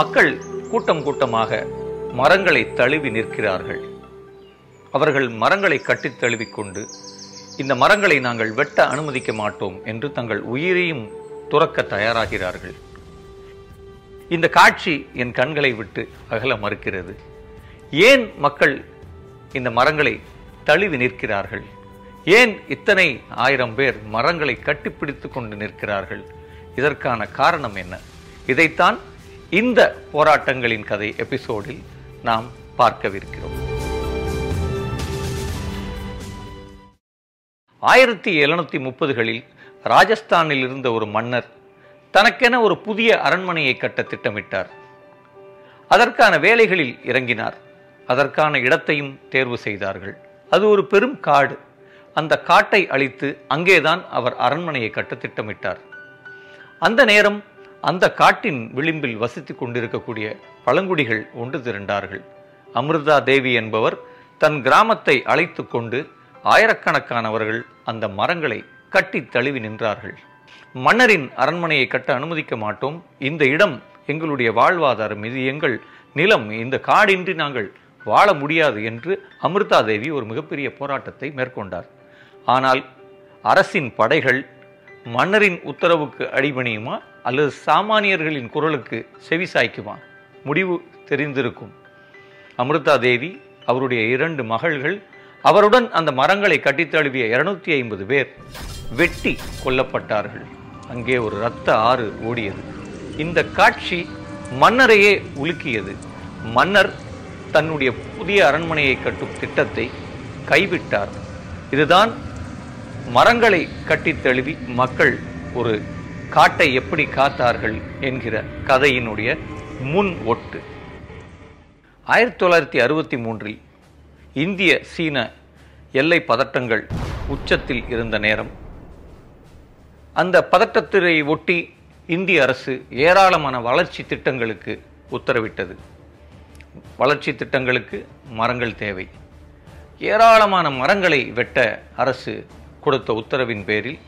மக்கள் கூட்டம் கூட்டமாக மரங்களை தழுவி நிற்கிறார்கள். அவர்கள் மரங்களை கட்டித் தழுவிக்கொண்டு இந்த மரங்களை நாங்கள் வெட்ட அனுமதிக்க மாட்டோம் என்று தங்கள் உயிரையும் துறக்க தயாராகிறார்கள். இந்த காட்சி என் கண்களை விட்டு அகல மறுக்கிறது. ஏன் மக்கள் இந்த மரங்களை தழுவி நிற்கிறார்கள்? ஏன் இத்தனை ஆயிரம் பேர் மரங்களை கட்டிப்பிடித்து கொண்டு நிற்கிறார்கள்? இதற்கான காரணம் என்ன? இதைத்தான் இந்த போராட்டங்களின் கதை எபிசோடில் நாம் பார்க்கவிருக்கிறோம். ஆயிரத்தி எழுநூத்தி முப்பதுகளில் ராஜஸ்தானில் இருந்த ஒரு மன்னர் தனக்கென ஒரு புதிய அரண்மனையை கட்ட திட்டமிட்டார். அதற்கான வேலைகளில் இறங்கினார். அதற்கான இடத்தையும் தேர்வு செய்தார்கள். அது ஒரு பெரும் காடு. அந்த காட்டை அழித்து அங்கேதான் அவர் அரண்மனையை கட்ட திட்டமிட்டார். அந்த நேரம் அந்த காட்டின் விளிம்பில் வசித்துக் கொண்டிருக்கக்கூடிய பழங்குடிகள் ஒன்று திரண்டார்கள். அமிர்தா தேவி என்பவர் தன் கிராமத்தை அழைத்து கொண்டு ஆயிரக்கணக்கானவர்கள் அந்த மரங்களை கட்டி தழுவி நின்றார்கள். மன்னரின் அரண்மனையை கட்ட அனுமதிக்க மாட்டோம். இந்த இடம் எங்களுடைய வாழ்வாதாரம் இது எங்கள் நிலம் இந்த காடின்றி நாங்கள் வாழ முடியாது என்று அமிர்தா தேவி ஒரு மிகப்பெரிய போராட்டத்தை மேற்கொண்டார். ஆனால் அரசின் படைகள் மன்னரின் உத்தரவுக்கு அடிபணியுமா அல்லது சாமானியர்களின் குரலுக்கு செவிசாய்க்குமா முடிவு தெரிந்திருக்கும். அமிர்தா தேவி அவருடைய இரண்டு மகள்கள் அவருடன் அந்த மரங்களை கட்டித் தழுவிய இருநூத்தி ஐம்பது பேர் வெட்டி கொல்லப்பட்டார்கள். அங்கே ஒரு இரத்த ஆறு ஓடியது. இந்த காட்சி மன்னரையே உலுக்கியது. மன்னர் தன்னுடைய புதிய அரண்மனையை கட்டும் திட்டத்தை கைவிட்டார். இதுதான் மரங்களை கட்டித் தழுவி மக்கள் ஒரு காட்டை எப்படி காத்தார்கள் என்கிற கதையினுடைய முன் ஒட்டு. ஆயிரத்தி தொள்ளாயிரத்தி அறுபத்தி மூன்றில் இந்திய சீன எல்லை பதட்டங்கள் உச்சத்தில் இருந்த நேரம். அந்த பதட்டத்தினை ஒட்டி இந்திய அரசு ஏராளமான வளர்ச்சி திட்டங்களுக்கு உத்தரவிட்டது. வளர்ச்சி திட்டங்களுக்கு மரங்கள் தேவை. ஏராளமான மரங்களை வெட்ட அரசு கொடுத்த உத்தரவின் பேரில்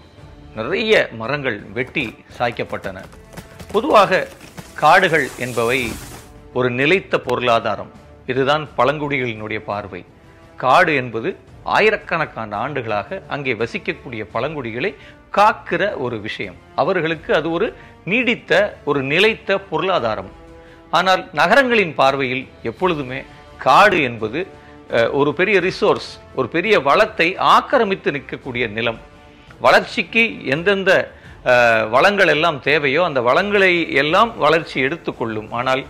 நிறைய மரங்கள் வெட்டி சாய்க்கப்பட்டன. பொதுவாக காடுகள் என்பவை ஒரு நிலைத்த பொருளாதாரம். இதுதான் பழங்குடிகளினுடைய பார்வை. காடு என்பது ஆயிரக்கணக்கான ஆண்டுகளாக அங்கே வசிக்கக்கூடிய பழங்குடிகளை காக்கிற ஒரு விஷயம். அவர்களுக்கு அது ஒரு நீடித்த ஒரு நிலைத்த பொருளாதாரம். ஆனால் நகரங்களின் பார்வையில் எப்பொழுதுமே காடு என்பது ஒரு பெரிய ரிசோர்ஸ் ஒரு பெரிய வளத்தை ஆக்கிரமித்து நிற்கக்கூடிய நிலம். வளர்ச்சிக்கு எந்தெந்த வளங்கள் எல்லாம் தேவையோ அந்த வளங்களை எல்லாம் வளர்ச்சி எடுத்துக்கொள்ளும் ஆனால்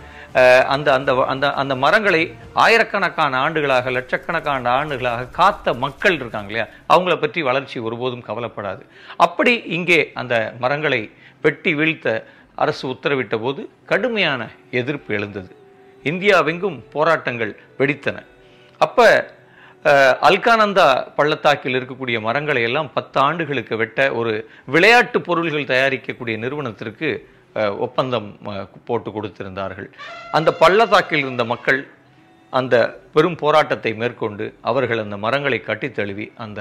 அந்த அந்த அந்த அந்த மரங்களை ஆயிரக்கணக்கான ஆண்டுகளாக லட்சக்கணக்கான ஆண்டுகளாக காத்த மக்கள் இருக்காங்க இல்லையா? அவங்கள பற்றி வளர்ச்சி ஒருபோதும் கவலைப்படாது. அப்படி இங்கே அந்த மரங்களை வெட்டி வீழ்த்த அரசு உத்தரவிட்ட போது கடுமையான எதிர்ப்பு எழுந்தது. இந்தியாவெங்கும் போராட்டங்கள் வெடித்தன. அப்ப அல்கானந்தா பள்ளத்தாக்கில் இருக்கக்கூடிய மரங்களை எல்லாம் பத்து ஆண்டுகளுக்கு வெட்ட ஒரு விளையாட்டு பொருள்கள் தயாரிக்கக்கூடிய நிறுவனத்திற்கு அஹ், ஒப்பந்தம் போட்டு கொடுத்திருந்தார்கள். அந்த பள்ளத்தாக்கில் இருந்த மக்கள் அந்த பெரும் போராட்டத்தை மேற்கொண்டு அவர்கள் அந்த மரங்களை கட்டித் தழுவி அந்த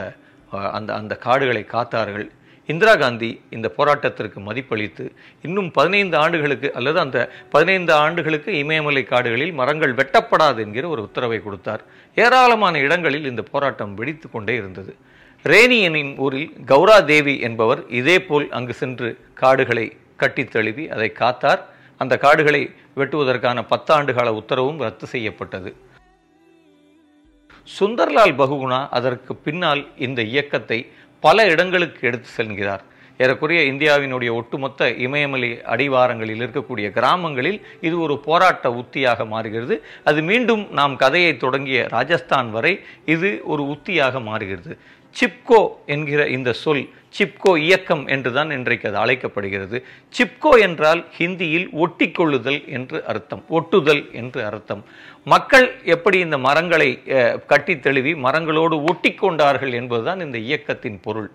அந்த அந்த காடுகளை காத்தார்கள். இந்திரா காந்தி இந்த போராட்டத்திற்கு மதிப்பளித்து இன்னும் பதினைந்து ஆண்டுகளுக்கு அல்லது அந்த பதினைந்து ஆண்டுகளுக்கு இமயமலை காடுகளில் மரங்கள் வெட்டப்படாது என்கிற ஒரு உத்தரவை கொடுத்தார். ஏராளமான இடங்களில் இந்த போராட்டம் வெடித்து கொண்டே இருந்தது. ரேனியனின் ஊரில் கௌரா தேவி என்பவர் இதேபோல் அங்கு சென்று காடுகளை கட்டித் தழுவி அதை காத்தார். அந்த காடுகளை வெட்டுவதற்கான பத்தாண்டு கால உத்தரவும் ரத்து செய்யப்பட்டது. சுந்தர்லால் பகுகுணா அதற்கு பின்னால் இந்த இயக்கத்தை பல இடங்களுக்கு எடுத்து செல்கிறார். ஏறக்குறைய இந்தியாவினுடைய ஒட்டுமொத்த இமயமலை அடிவாரங்களில் இருக்கக்கூடிய கிராமங்களில் இது ஒரு போராட்ட உத்தியாக மாறுகிறது. அது மீண்டும் நாம் கதையை தொடங்கிய ராஜஸ்தான் வரை இது ஒரு உத்தியாக மாறுகிறது. சிப்கோ என்கிற இந்த சொல் சிப்கோ இயக்கம் என்றுதான் இன்றைக்கு அது அழைக்கப்படுகிறது. சிப்கோ என்றால் ஹிந்தியில் ஒட்டிக்கொள்ளுதல் என்று அர்த்தம் ஒட்டுதல் என்று அர்த்தம். மக்கள் எப்படி இந்த மரங்களை கட்டி தெளிவி தழுவி மரங்களோடு ஒட்டிக்கொண்டார்கள் என்பதுதான் இந்த இயக்கத்தின் பொருள்.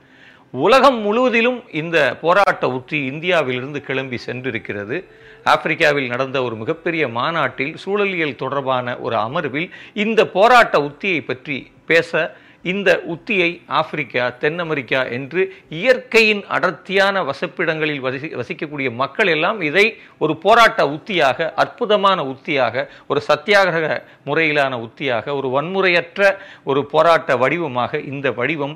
உலகம் முழுவதிலும் இந்த போராட்ட உத்தி இந்தியாவிலிருந்து கிளம்பி சென்றிருக்கிறது. ஆப்பிரிக்காவில் நடந்த ஒரு மிகப்பெரிய மாநாட்டில் சூழலியல் தொடர்பான ஒரு அமர்வில் இந்த போராட்ட உத்தியை பற்றி பேச இந்த உத்தியை ஆப்பிரிக்கா தென் அமெரிக்கா என்று இயற்கையின் அடர்த்தியான வசிப்பிடங்களில் வசி வசிக்கக்கூடிய மக்கள் எல்லாம் இதை ஒரு போராட்ட உத்தியாக அற்புதமான உத்தியாக ஒரு சத்தியாகிரக முறையிலான உத்தியாக ஒரு வன்முறையற்ற ஒரு போராட்ட வடிவமாக இந்த வடிவம்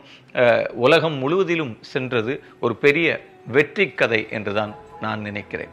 உலகம் முழுவதிலும் சென்றது. ஒரு பெரிய வெற்றி கதை என்றுதான் நான் நினைக்கிறேன்.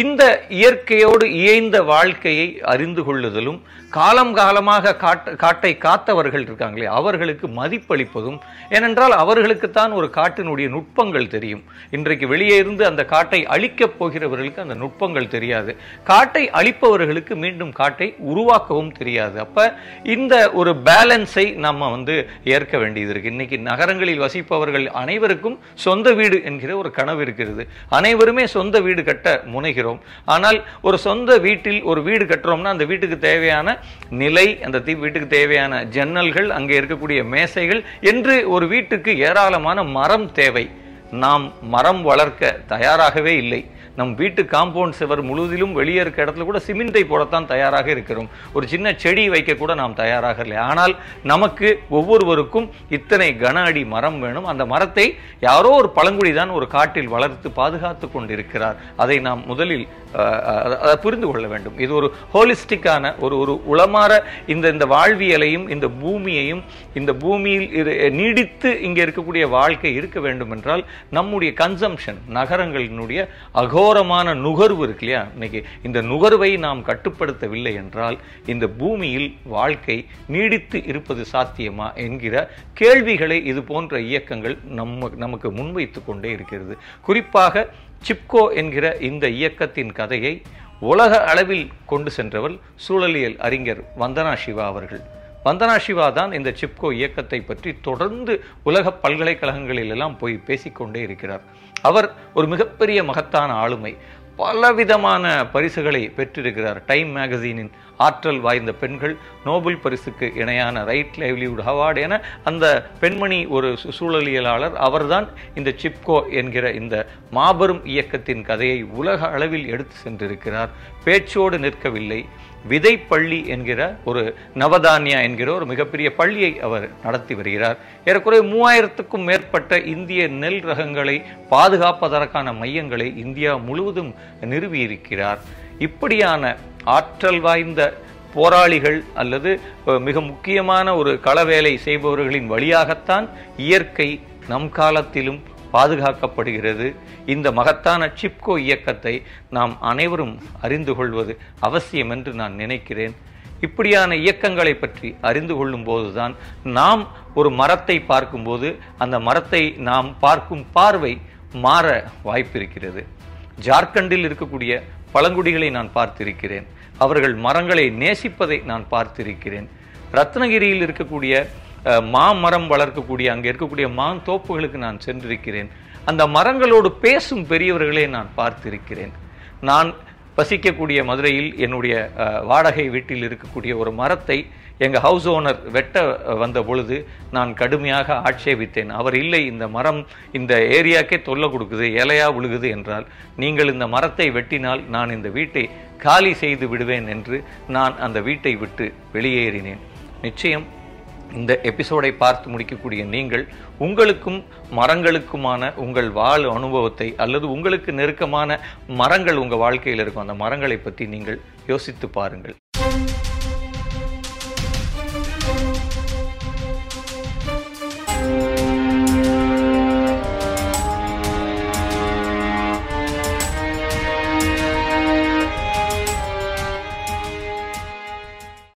இந்த இயற்கையோடு இயைந்த வாழ்க்கையை அறிந்து கொள்ளுதலும் காலம் காலமாக காட்ட காட்டை காத்தவர்கள் இருக்காங்களே அவர்களுக்கு மதிப்பளிப்பதும் ஏனென்றால் அவர்களுக்குத்தான் ஒரு காட்டினுடைய நுட்பங்கள் தெரியும். இன்றைக்கு வெளியே இருந்து அந்த காட்டை அழிக்கப் போகிறவர்களுக்கு அந்த நுட்பங்கள் தெரியாது. காட்டை அழிப்பவர்களுக்கு மீண்டும் காட்டை உருவாக்கவும் தெரியாது. அப்ப இந்த ஒரு பேலன்ஸை நம்ம வந்து ஏற்க வேண்டியது இருக்கு. இன்னைக்கு நகரங்களில் வசிப்பவர்கள் அனைவருக்கும் சொந்த வீடு என்கிற ஒரு கனவு இருக்கிறது. அனைவருமே சொந்த வீடு கட்ட முனைகிறோம். ஆனால் ஒரு சொந்த வீட்டில் ஒரு வீடு கட்டுறோம்னா அந்த வீட்டுக்கு தேவையான நிலை அந்த தீ- வீட்டுக்கு தேவையான ஜன்னல்கள் அங்கே இருக்கக்கூடிய மேசைகள் என்று ஒரு வீட்டுக்கு ஏராளமான மரம் தேவை. நாம் மரம் வளர்க்க தயாராகவே இல்லை. நம் வீட்டு காம்பவுண்ட் சுவர் முழுவதிலும் வெளியே இருக்க இடத்துல கூட சிமெண்டை போடத்தான் தயாராக இருக்கிறோம். ஒரு சின்ன செடி வைக்க கூட நாம் தயாராக இல்லை. ஆனால் நமக்கு ஒவ்வொருவருக்கும் இத்தனை கன அடி மரம் வேணும். அந்த மரத்தை யாரோ ஒரு பழங்குடிதான் ஒரு காட்டில் வளர்த்து பாதுகாத்து கொண்டிருக்கிறார். அதை நாம் முதலில் அதை புரிந்து கொள்ள வேண்டும். இது ஒரு ஹோலிஸ்டிக்கான ஒரு ஒரு உளமாற இந்த இந்த வாழ்வியலையும் இந்த பூமியையும் இந்த பூமியில் நீடித்து இங்கே இருக்கக்கூடிய வாழ்க்கை இருக்க வேண்டும் என்றால் நம்முடைய கன்சம்ஷன் நகரங்களினுடைய அகோரமான நுகர்வு இருக்கு இல்லையா? இன்னைக்கு இந்த நுகர்வை நாம் கட்டுப்படுத்தவில்லை என்றால் இந்த பூமியில் வாழ்க்கை நீடித்து இருப்பது சாத்தியமா என்கிற கேள்விகளை இது போன்ற இயக்கங்கள் நம்ம நமக்கு முன்வைத்து கொண்டே இருக்கிறது. குறிப்பாக சிப்கோ என்கிற இந்த இயக்கத்தின் கதையை உலக அளவில் கொண்டு சென்றவர் சூழலியல் அறிஞர் வந்தனா சிவா அவர்கள். வந்தனா சிவா தான் இந்த சிப்கோ இயக்கத்தை பற்றி தொடர்ந்து உலக பல்கலைக்கழகங்களிலெல்லாம் போய் பேசிக்கொண்டே இருக்கிறார். அவர் ஒரு மிகப்பெரிய மகத்தான ஆளுமை. பலவிதமான பரிசுகளை பெற்றிருக்கிறார். டைம் மேகசீனின் ஆற்றல் வாய்ந்த பெண்கள் நோபல் பரிசுக்கு இணையான ரைட் லைவ்லிவுட் அவார்டு என அந்த பெண்மணி ஒரு சு- சூழலியலாளர் அவர்தான் இந்த சிப்கோ என்கிற இந்த மாபெரும் இயக்கத்தின் கதையை உலக அளவில் எடுத்து சென்றிருக்கிறார். பேச்சோடு நிற்கவில்லை. விதை பள்ளி என்கிற ஒரு நவதானியா என்கிற ஒரு மிகப்பெரிய பள்ளியை அவர் நடத்தி வருகிறார். ஏறக்குறைய மூவாயிரத்துக்கும் மேற்பட்ட இந்திய நெல் ரகங்களை பாதுகாப்பதற்கான மையங்களை இந்தியா முழுவதும் நிறுவியிருக்கிறார். இப்படியான ஆற்றல் வாய்ந்த போராளிகள் அல்லது மிக முக்கியமான ஒரு களவேலை செய்பவர்களின் வழியாகத்தான் இயற்கை நம் காலத்திலும் பாதுகாக்கப்படுகிறது. இந்த மகத்தான சிப்கோ இயக்கத்தை நாம் அனைவரும் அறிந்து கொள்வது அவசியம் என்று நான் நினைக்கிறேன். இப்படியான இயக்கங்களை பற்றி அறிந்து கொள்ளும் போதுதான் நாம் ஒரு மரத்தை பார்க்கும்போது அந்த மரத்தை நாம் பார்க்கும் பார்வை மாற வாய்ப்பிருக்கிறது. ஜார்க்கண்டில் இருக்கக்கூடிய பழங்குடிகளை நான் பார்த்திருக்கிறேன். அவர்கள் மரங்களை நேசிப்பதை நான் பார்த்திருக்கிறேன். ரத்னகிரியில் இருக்கக்கூடிய மாமரம் வளர்க்கக்கூடிய அங்கே இருக்கக்கூடிய மாந்தோப்புகளுக்கு நான் சென்றிருக்கிறேன். அந்த மரங்களோடு பேசும் பெரியவர்களை நான் பார்த்திருக்கிறேன். நான் வசிக்கக்கூடிய மதுரையில் என்னுடைய வாடகை வீட்டில் இருக்கக்கூடிய ஒரு மரத்தை எங்கள் ஹவுஸ் ஓனர் வெட்ட வந்த பொழுது நான் கடுமையாக ஆட்சேபித்தேன். அவர் இல்லை இந்த மரம் இந்த ஏரியாக்கே தொல்லை கொடுக்குது இலையா விழுகுது என்றால் நீங்கள் இந்த மரத்தை வெட்டினால் நான் இந்த வீட்டை காலி செய்து விடுவேன் என்று நான் அந்த வீட்டை விட்டு வெளியேறினேன். நிச்சயம் இந்த எபிசோடை பார்த்து முடிக்கக்கூடிய நீங்கள் உங்களுக்கும் மரங்களுக்குமான உங்கள் வாழ் அனுபவத்தை அல்லது உங்களுக்கு நெருக்கமான மரங்கள் உங்கள் வாழ்க்கையில் இருக்கும் அந்த மரங்களை பற்றி நீங்கள் யோசித்து பாருங்கள்.